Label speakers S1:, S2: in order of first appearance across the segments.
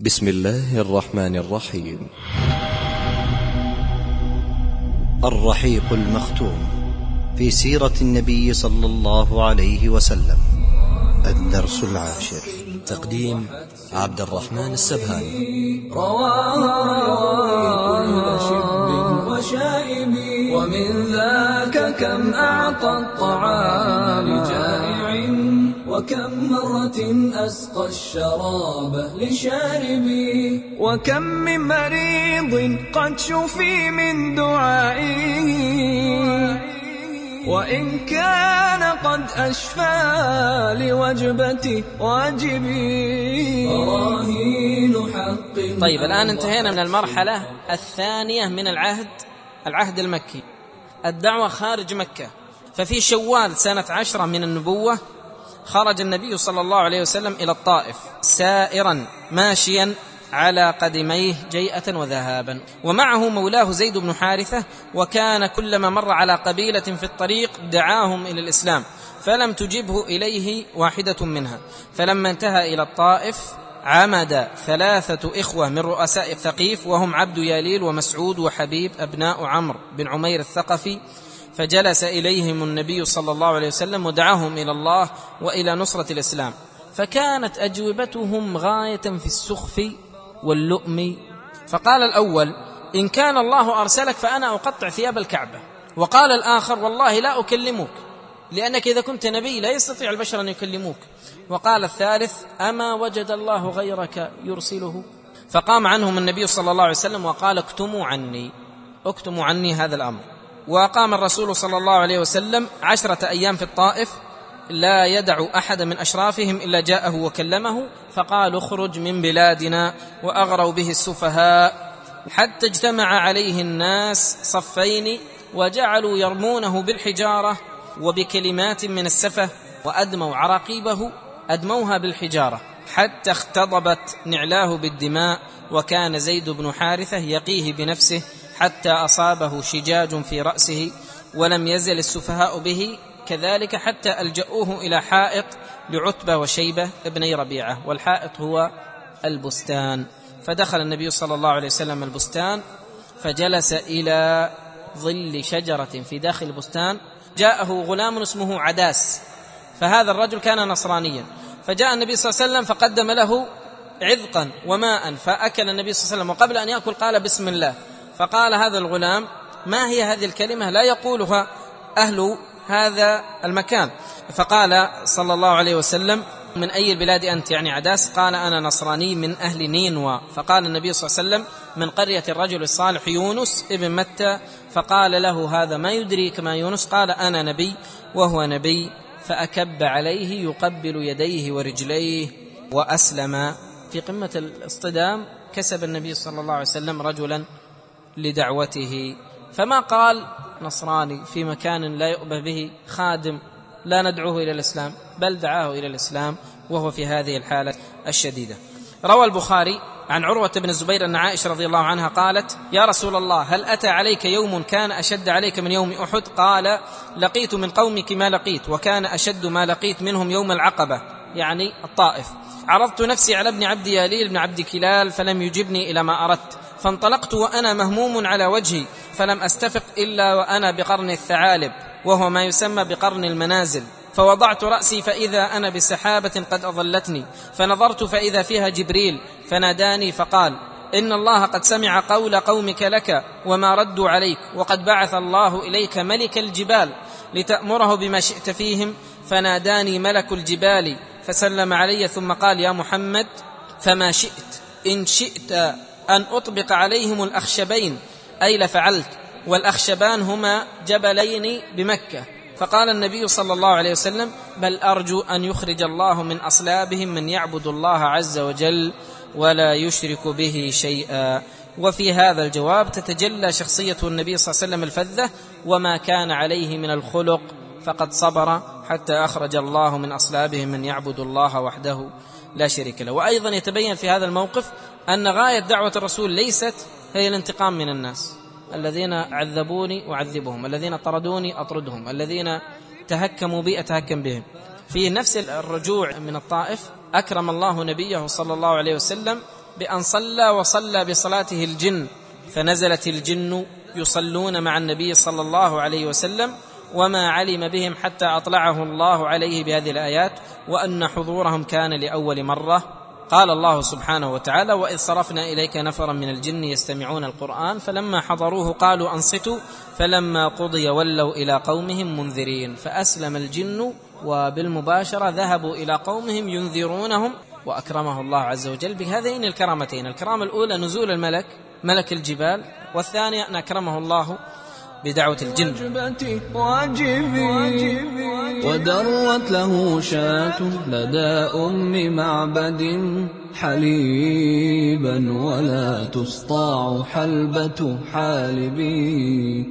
S1: بسم الله الرحمن الرحيم.
S2: الرحيق المختوم. في سيرة النبي صلى الله عليه وسلم. الدرس العاشر.
S1: تقديم عبد الرحمن السبهاني.
S3: رواه شب وشائب ومن ذاك كم أعطى الطعام. وكم مرة أسقى الشراب لشارب وكم من مريض قد شفي من دعائه؟ وإن كان قد أشفى لوجبة واجبي؟ براهين حق
S4: طيب الآن انتهينا من المرحلة الثانية من العهد العهد المكي. الدعوة خارج مكة. ففي شوال سنة عشرة من النبوة خرج النبي صلى الله عليه وسلم إلى الطائف سائرا ماشيا على قدميه جيئة وذهابا. ومعه مولاه زيد بن حارثة وكان كلما مر على قبيلة في الطريق دعاهم إلى الإسلام فلم تجبه إليه واحدة منها. فلما انتهى إلى الطائف عمد ثلاثة إخوة من رؤساء ثقيف وهم عبد ياليل ومسعود وحبيب أبناء عمرو بن عمير الثقفي فجلس إليهم النبي صلى الله عليه وسلم ودعاهم إلى الله وإلى نصرة الإسلام. فكانت أجوبتهم غاية في السخف واللؤم. فقال الأول إن كان الله أرسلك فأنا أقطع ثياب الكعبة. وقال الآخر والله لا أكلمك لأنك إذا كنت نبي لا يستطيع البشر أن يكلموك. وقال الثالث أما وجد الله غيرك يرسله؟ فقام عنهم النبي صلى الله عليه وسلم وقال اكتموا عني. اكتموا عني هذا الأمر. وأقام الرسول صلى الله عليه وسلم عشرة أيام في الطائف لا يدع أحد من أشرافهم إلا جاءه وكلمه فقال اخرج من بلادنا وأغروا به السفهاء. حتى اجتمع عليه الناس صفين وجعلوا يرمونه بالحجارة وبكلمات من السفه وأدموا عراقيبه أدموها بالحجارة. حتى اختضبت نعلاه بالدماء وكان زيد بن حارثة يقيه بنفسه حتى أصابه شجاج في رأسه ولم يزل السفهاء به كذلك حتى ألجأوه إلى حائط لعتبة وشيبة ابني ربيعة والحائط هو البستان. فدخل النبي صلى الله عليه وسلم البستان فجلس إلى ظل شجرة في داخل البستان جاءه غلام اسمه عداس فهذا الرجل كان نصرانيا. فجاء النبي صلى الله عليه وسلم فقدم له عذقا وماء فأكل النبي صلى الله عليه وسلم وقبل أن يأكل قال بسم الله. فقال هذا الغلام ما هي هذه الكلمة؟ لا يقولها أهل هذا المكان. فقال صلى الله عليه وسلم من أي البلاد أنت يعني عداس؟ قال أنا نصراني من أهل نينوى. فقال النبي صلى الله عليه وسلم من قرية الرجل الصالح يونس ابن متى؟ فقال له هذا ما يدريك ما يونس. قال أنا نبي وهو نبي فأكب عليه يقبل يديه ورجليه وأسلم. في قمة الاصطدام كسب النبي صلى الله عليه وسلم رجلا لدعوته. فما قال نصراني في مكان لا يؤبه به خادم لا ندعوه إلى الإسلام بل دعاه إلى الإسلام وهو في هذه الحالة الشديدة. روى البخاري عن عروة بن الزبير أن عائشة رضي الله عنها قالت يا رسول الله هل أتى عليك يوم كان أشد عليك من يوم احد قال لقيت من قومك ما لقيت وكان أشد ما لقيت منهم يوم العقبة يعني الطائف. عرضت نفسي على ابن عبد ياليل بن عبد كلال فلم يجبني إلى ما أردت. فانطلقت وأنا مهموم على وجهي فلم أستفق إلا وأنا بقرن الثعالب وهو ما يسمى بقرن المنازل. فوضعت رأسي فإذا أنا بسحابة قد أظلتني فنظرت فإذا فيها جبريل فناداني فقال إن الله قد سمع قول قومك لك وما ردوا عليك وقد بعث الله إليك ملك الجبال لتأمره بما شئت فيهم. فناداني ملك الجبال فسلم علي ثم قال يا محمد فما شئت إن شئت أن أطبق عليهم الأخشبين أي لفعلت والأخشبان هما جبلين بمكة. فقال النبي صلى الله عليه وسلم بل أرجو أن يخرج الله من أصلابهم من يعبد الله عز وجل ولا يشرك به شيئا. وفي هذا الجواب تتجلى شخصية النبي صلى الله عليه وسلم الفذة وما كان عليه من الخلق فقد صبر حتى أخرج الله من أصلابهم من يعبد الله وحده لا شريك له. وأيضا يتبين في هذا الموقف أن غاية دعوة الرسول ليست هي الانتقام من الناس. الذين عذبوني أعذبهم الذين طردوني أطردهم الذين تهكموا بي أتهكم بهم. في نفس الرجوع من الطائف أكرم الله نبيه صلى الله عليه وسلم بأن صلى وصلى بصلاته الجن فنزلت الجن يصلون مع النبي صلى الله عليه وسلم وما علم بهم حتى أطلعه الله عليه بهذه الآيات وأن حضورهم كان لأول مرة. قال الله سبحانه وتعالى وإذ صرفنا إليك نفرا من الجن يستمعون القرآن فلما حضروه قالوا أنصتوا فلما قضي ولوا إلى قومهم منذرين فأسلم الجن وبالمباشرة ذهبوا إلى قومهم ينذرونهم وأكرمه الله عز وجل بهذين الكرامتين الكرامة الأولى نزول الملك ملك الجبال والثانية أن أكرمه الله بدعوة الجن.
S3: ودرت له شاة لدى أم معبد حليبا ولا تسطاع حلبة حالبي.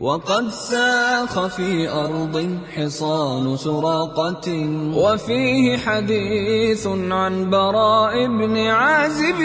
S3: وقد ساخ في أرض حصان سراقة. وفيه حديث عن براء بن عازب.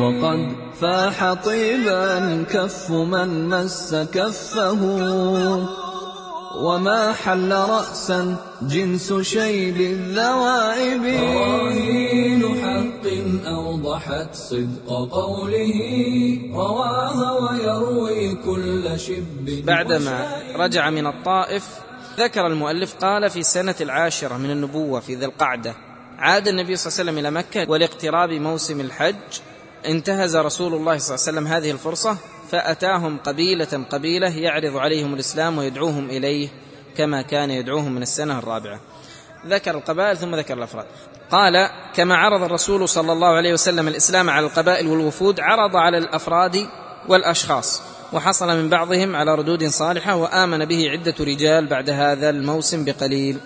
S3: وقد فاح طيبا كف من مس كفه وما حل رأسا جنس شيب الذوائب. براهين حق أوضحت صدق قوله رواها ويروي كل شب
S4: بعدما رجع من الطائف ذكر المؤلف قال في السنة العاشرة من النبوة في ذي القعدة عاد النبي صلى الله عليه وسلم إلى مكة ولاقتراب موسم الحج انتهز رسول الله صلى الله عليه وسلم هذه الفرصة فأتاهم قبيلة قبيلة يعرض عليهم الإسلام ويدعوهم إليه كما كان يدعوهم من السنة الرابعة. ذكر القبائل ثم ذكر الأفراد. قال كما عرض الرسول صلى الله عليه وسلم الإسلام على القبائل والوفود عرض على الأفراد والأشخاص وحصل من بعضهم على ردود صالحة وآمن به عدة رجال بعد هذا الموسم بقليل.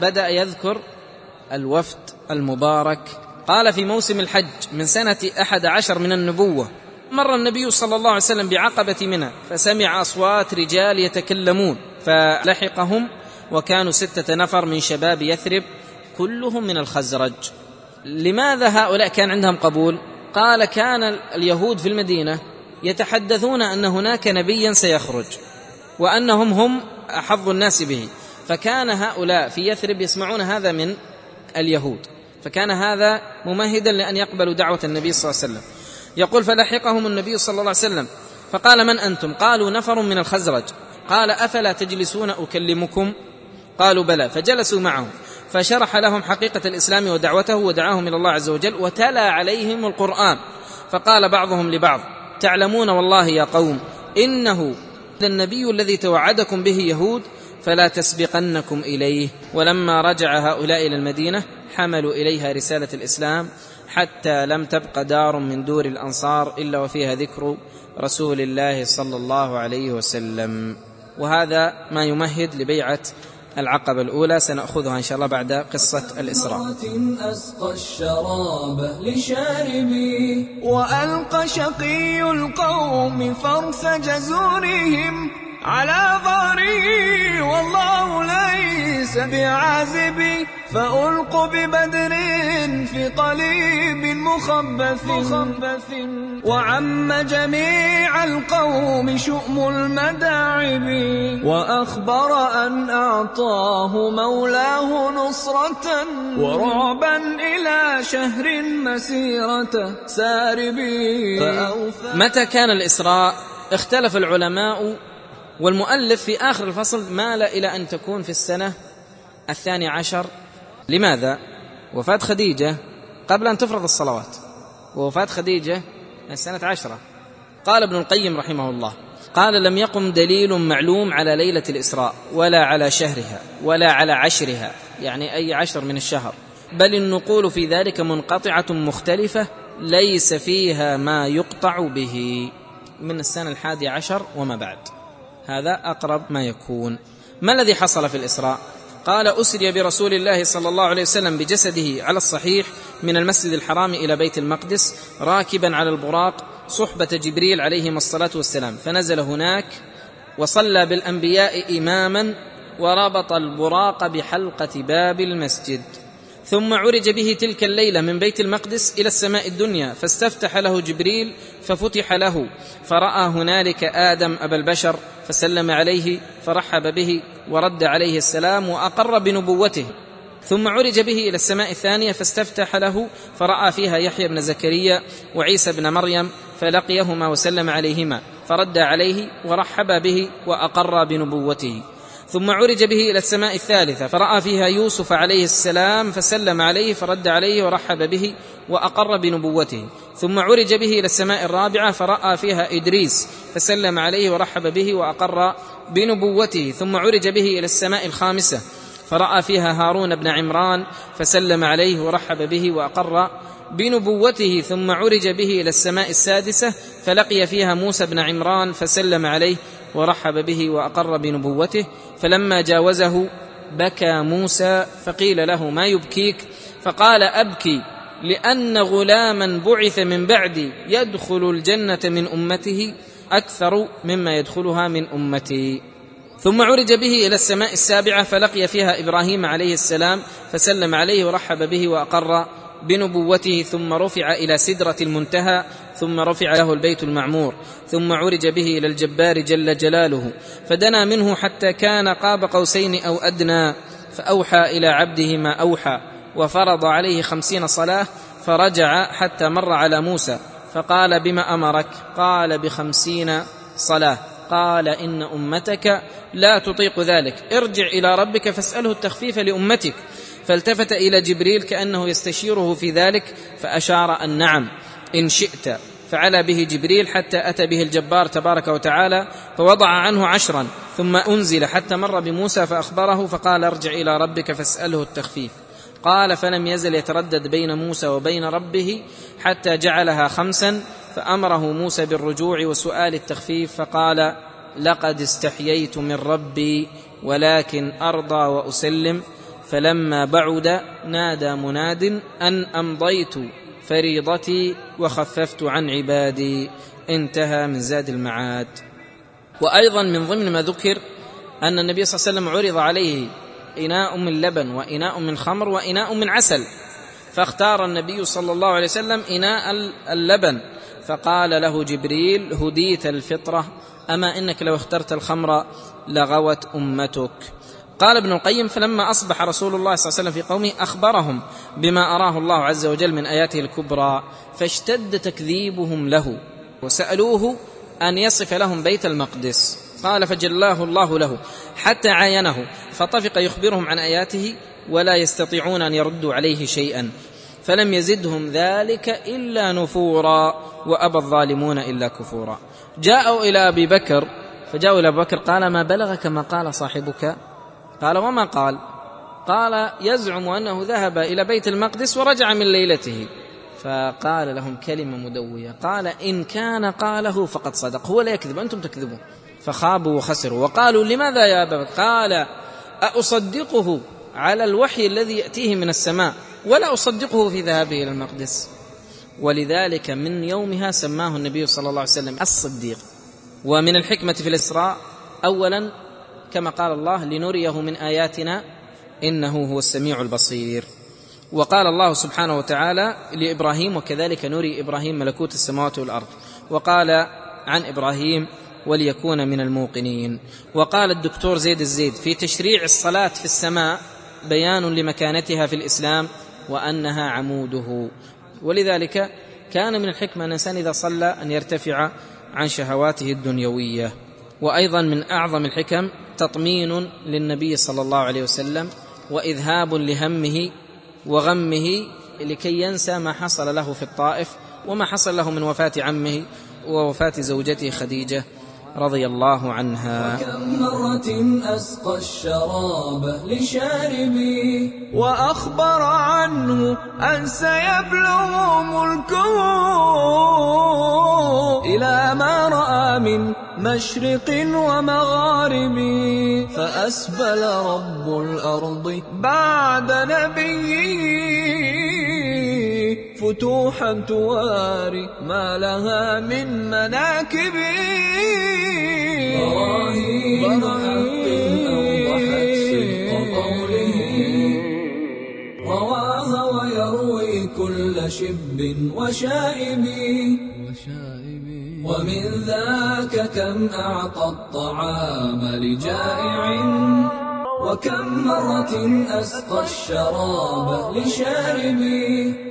S4: بدأ يذكر الوفد المبارك قال في موسم الحج من سنة أحد عشر من النبوة مر النبي صلى الله عليه وسلم بعقبة منى فسمع أصوات رجال يتكلمون فلحقهم وكانوا ستة نفر من شباب يثرب كلهم من الخزرج. لماذا هؤلاء كان عندهم قبول؟ قال كان اليهود في المدينة يتحدثون أن هناك نبيا سيخرج وأنهم هم أحظ الناس به فكان هؤلاء في يثرب يسمعون هذا من اليهود. فكان هذا ممهدا لأن يقبلوا دعوة النبي صلى الله عليه وسلم. يقول فلحقهم النبي صلى الله عليه وسلم. فقال من أنتم؟ قالوا نفر من الخزرج. قال أفلا تجلسون أكلمكم؟ قالوا بلى. فجلسوا معه فشرح لهم حقيقة الإسلام ودعوته ودعاهم إلى الله عز وجل وتلا عليهم القرآن. فقال بعضهم لبعض تعلمون والله يا قوم إنه النبي الذي توعدكم به يهود فلا تسبقنكم إليه. ولما رجع هؤلاء إلى المدينة حملوا إليها رسالة الإسلام حتى لم تبق دار من دور الأنصار إلا وفيها ذكر رسول الله صلى الله عليه وسلم. وهذا ما يمهد لبيعة العقبة الأولى سنأخذها إن شاء الله بعد قصة الإسراء.
S3: أسقى الشراب لشاربي وألقى شقي القوم فرث جزورهم. على ظهري والله ليس بعازبي فألق ببدر في قليب مخبث, مخبث. وعم جميع القوم شؤم المداعب. وأخبر أن أعطاه مولاه نصرة. ورعبا إلى شهر مسيرة ساربي.
S4: متى كان الإسراء؟ اختلف العلماء. والمؤلف في آخر الفصل مال إلى أن تكون في السنة الثاني عشر. لماذا؟ وفاة خديجة قبل أن تفرض الصلوات. ووفاة خديجة السنة عشرة. قال ابن القيم رحمه الله قال لم يقم دليل معلوم على ليلة الإسراء ولا على شهرها ولا على عشرها يعني أي عشر من الشهر. بل النقول في ذلك منقطعة مختلفة ليس فيها ما يقطع به. من السنة الحادية عشر وما بعد. هذا أقرب ما يكون. ما الذي حصل في الإسراء؟ قال أسري برسول الله صلى الله عليه وسلم بجسده على الصحيح من المسجد الحرام إلى بيت المقدس راكبا على البراق صحبة جبريل عليهما الصلاة والسلام. فنزل هناك وصلى بالأنبياء اماما وربط البراق بحلقة باب المسجد. ثم عرج به تلك الليلة من بيت المقدس إلى السماء الدنيا فاستفتح له جبريل ففتح له فرأى هنالك آدم أبا البشر فسلم عليه فرحب به ورد عليه السلام وأقر بنبوته. ثم عرج به إلى السماء الثانية فاستفتح له فرأى فيها يحيى بن زكريا وعيسى بن مريم فلقيهما وسلم عليهما. فرد عليه ورحب به وأقر بنبوته. ثم عرج به إلى السماء الثالثة فرأى فيها يوسف عليه السلام فسلم عليه فرد عليه ورحب به وأقر بنبوته. ثم عرج به إلى السماء الرابعة فرأى فيها إدريس فسلم عليه ورحب به وأقر بنبوته ثم عرج به إلى السماء الخامسة فرأى فيها هارون بن عمران فسلم عليه ورحب به وأقر بنبوته ثم عرج به إلى السماء السادسة فلقي فيها موسى بن عمران فسلم عليه ورحب به وأقر بنبوته فلما جاوزه بكى موسى فقيل له ما يبكيك؟ فقال أبكي. لأن غلاما بعث من بعدي يدخل الجنة من أمته أكثر مما يدخلها من أمتي. ثم عرج به إلى السماء السابعة فلقي فيها إبراهيم عليه السلام فسلم عليه ورحب به وأقر بنبوته ثم رفع إلى سدرة المنتهى ثم رفع له البيت المعمور ثم عرج به إلى الجبار جل جلاله فدنا منه حتى كان قاب قوسين أو أدنى فأوحى إلى عبده ما أوحى. وفرض عليه خمسين صلاة فرجع حتى مر على موسى فقال بما أمرك؟ قال بخمسين صلاة. قال إن أمتك لا تطيق ذلك ارجع إلى ربك فاسأله التخفيف لأمتك. فالتفت إلى جبريل كأنه يستشيره في ذلك فأشار أن نعم إن شئت. فعلى به جبريل حتى أتى به الجبار تبارك وتعالى فوضع عنه عشرا ثم أنزل حتى مر بموسى فأخبره فقال ارجع إلى ربك فاسأله التخفيف. قال فلم يزل يتردد بين موسى وبين ربه حتى جعلها خمسا فأمره موسى بالرجوع وسؤال التخفيف فقال لقد استحييت من ربي ولكن أرضى وأسلم فلما بعد نادى مناد أن أمضيت فريضتي وخففت عن عبادي انتهى من زاد المعاد. وأيضا من ضمن ما ذكر أن النبي صلى الله عليه وسلم عرض عليه إناء من لبن وإناء من خمر وإناء من عسل. فاختار النبي صلى الله عليه وسلم إناء اللبن. فقال له جبريل هديت الفطرة أما إنك لو اخترت الخمر لغوت أمتك. قال ابن القيم فلما أصبح رسول الله صلى الله عليه وسلم في قومه أخبرهم بما أراه الله عز وجل من آياته الكبرى فاشتد تكذيبهم له وسألوه أن يصف لهم بيت المقدس. قال فجلاه الله له حتى عاينه فطفق يخبرهم عن آياته ولا يستطيعون أن يردوا عليه شيئا فلم يزدهم ذلك إلا نفورا وأبى الظالمون إلا كفورا. جاءوا إلى أبي بكر فجاءوا إلى أبي بكر قال ما بلغك ما قال صاحبك؟ قال وما قال؟ قال يزعم أنه ذهب إلى بيت المقدس ورجع من ليلته. فقال لهم كلمة مدوية قال إن كان قاله فقد صدق هو لا يكذب أنتم تكذبون. فخابوا وخسروا. وقالوا لماذا يا أبا بكر؟ قال اصدقه على الوحي الذي يأتيه من السماء ولا أصدقه في ذهابه إلى المقدس. ولذلك من يومها سماه النبي صلى الله عليه وسلم الصديق. ومن الحكمة في الإسراء اولا كما قال الله لنريه من آياتنا إنه هو السميع البصير. وقال الله سبحانه وتعالى لإبراهيم وكذلك نري إبراهيم ملكوت السماوات والأرض. وقال عن إبراهيم وليكون من الموقنين. وقال الدكتور زيد الزيد في تشريع الصلاة في السماء بيان لمكانتها في الإسلام وأنها عموده. ولذلك كان من الحكمة أن الإنسان إذا صلى أن يرتفع عن شهواته الدنيوية. وأيضا من أعظم الحكم تطمين للنبي صلى الله عليه وسلم وإذهاب لهمه وغمه لكي ينسى ما حصل له في الطائف وما حصل له من وفاة عمه ووفاة زوجته خديجة. رضي الله عنها.
S3: وكم مرة أسقى الشراب لشاربي وأخبر عنه أن سيبلغ ملكه إلى ما رأى من مشرق ومغارب. فأسبل رب الأرض بعد نبيه فتوحا تواري ما لها من مناكب. براهين حق أوضحت صدق قوله. رواها ويروي كل شب وشائب. ومن ذاك كم أعطى الطعام لجائع. وكم مرة أسقى الشراب لشاربيه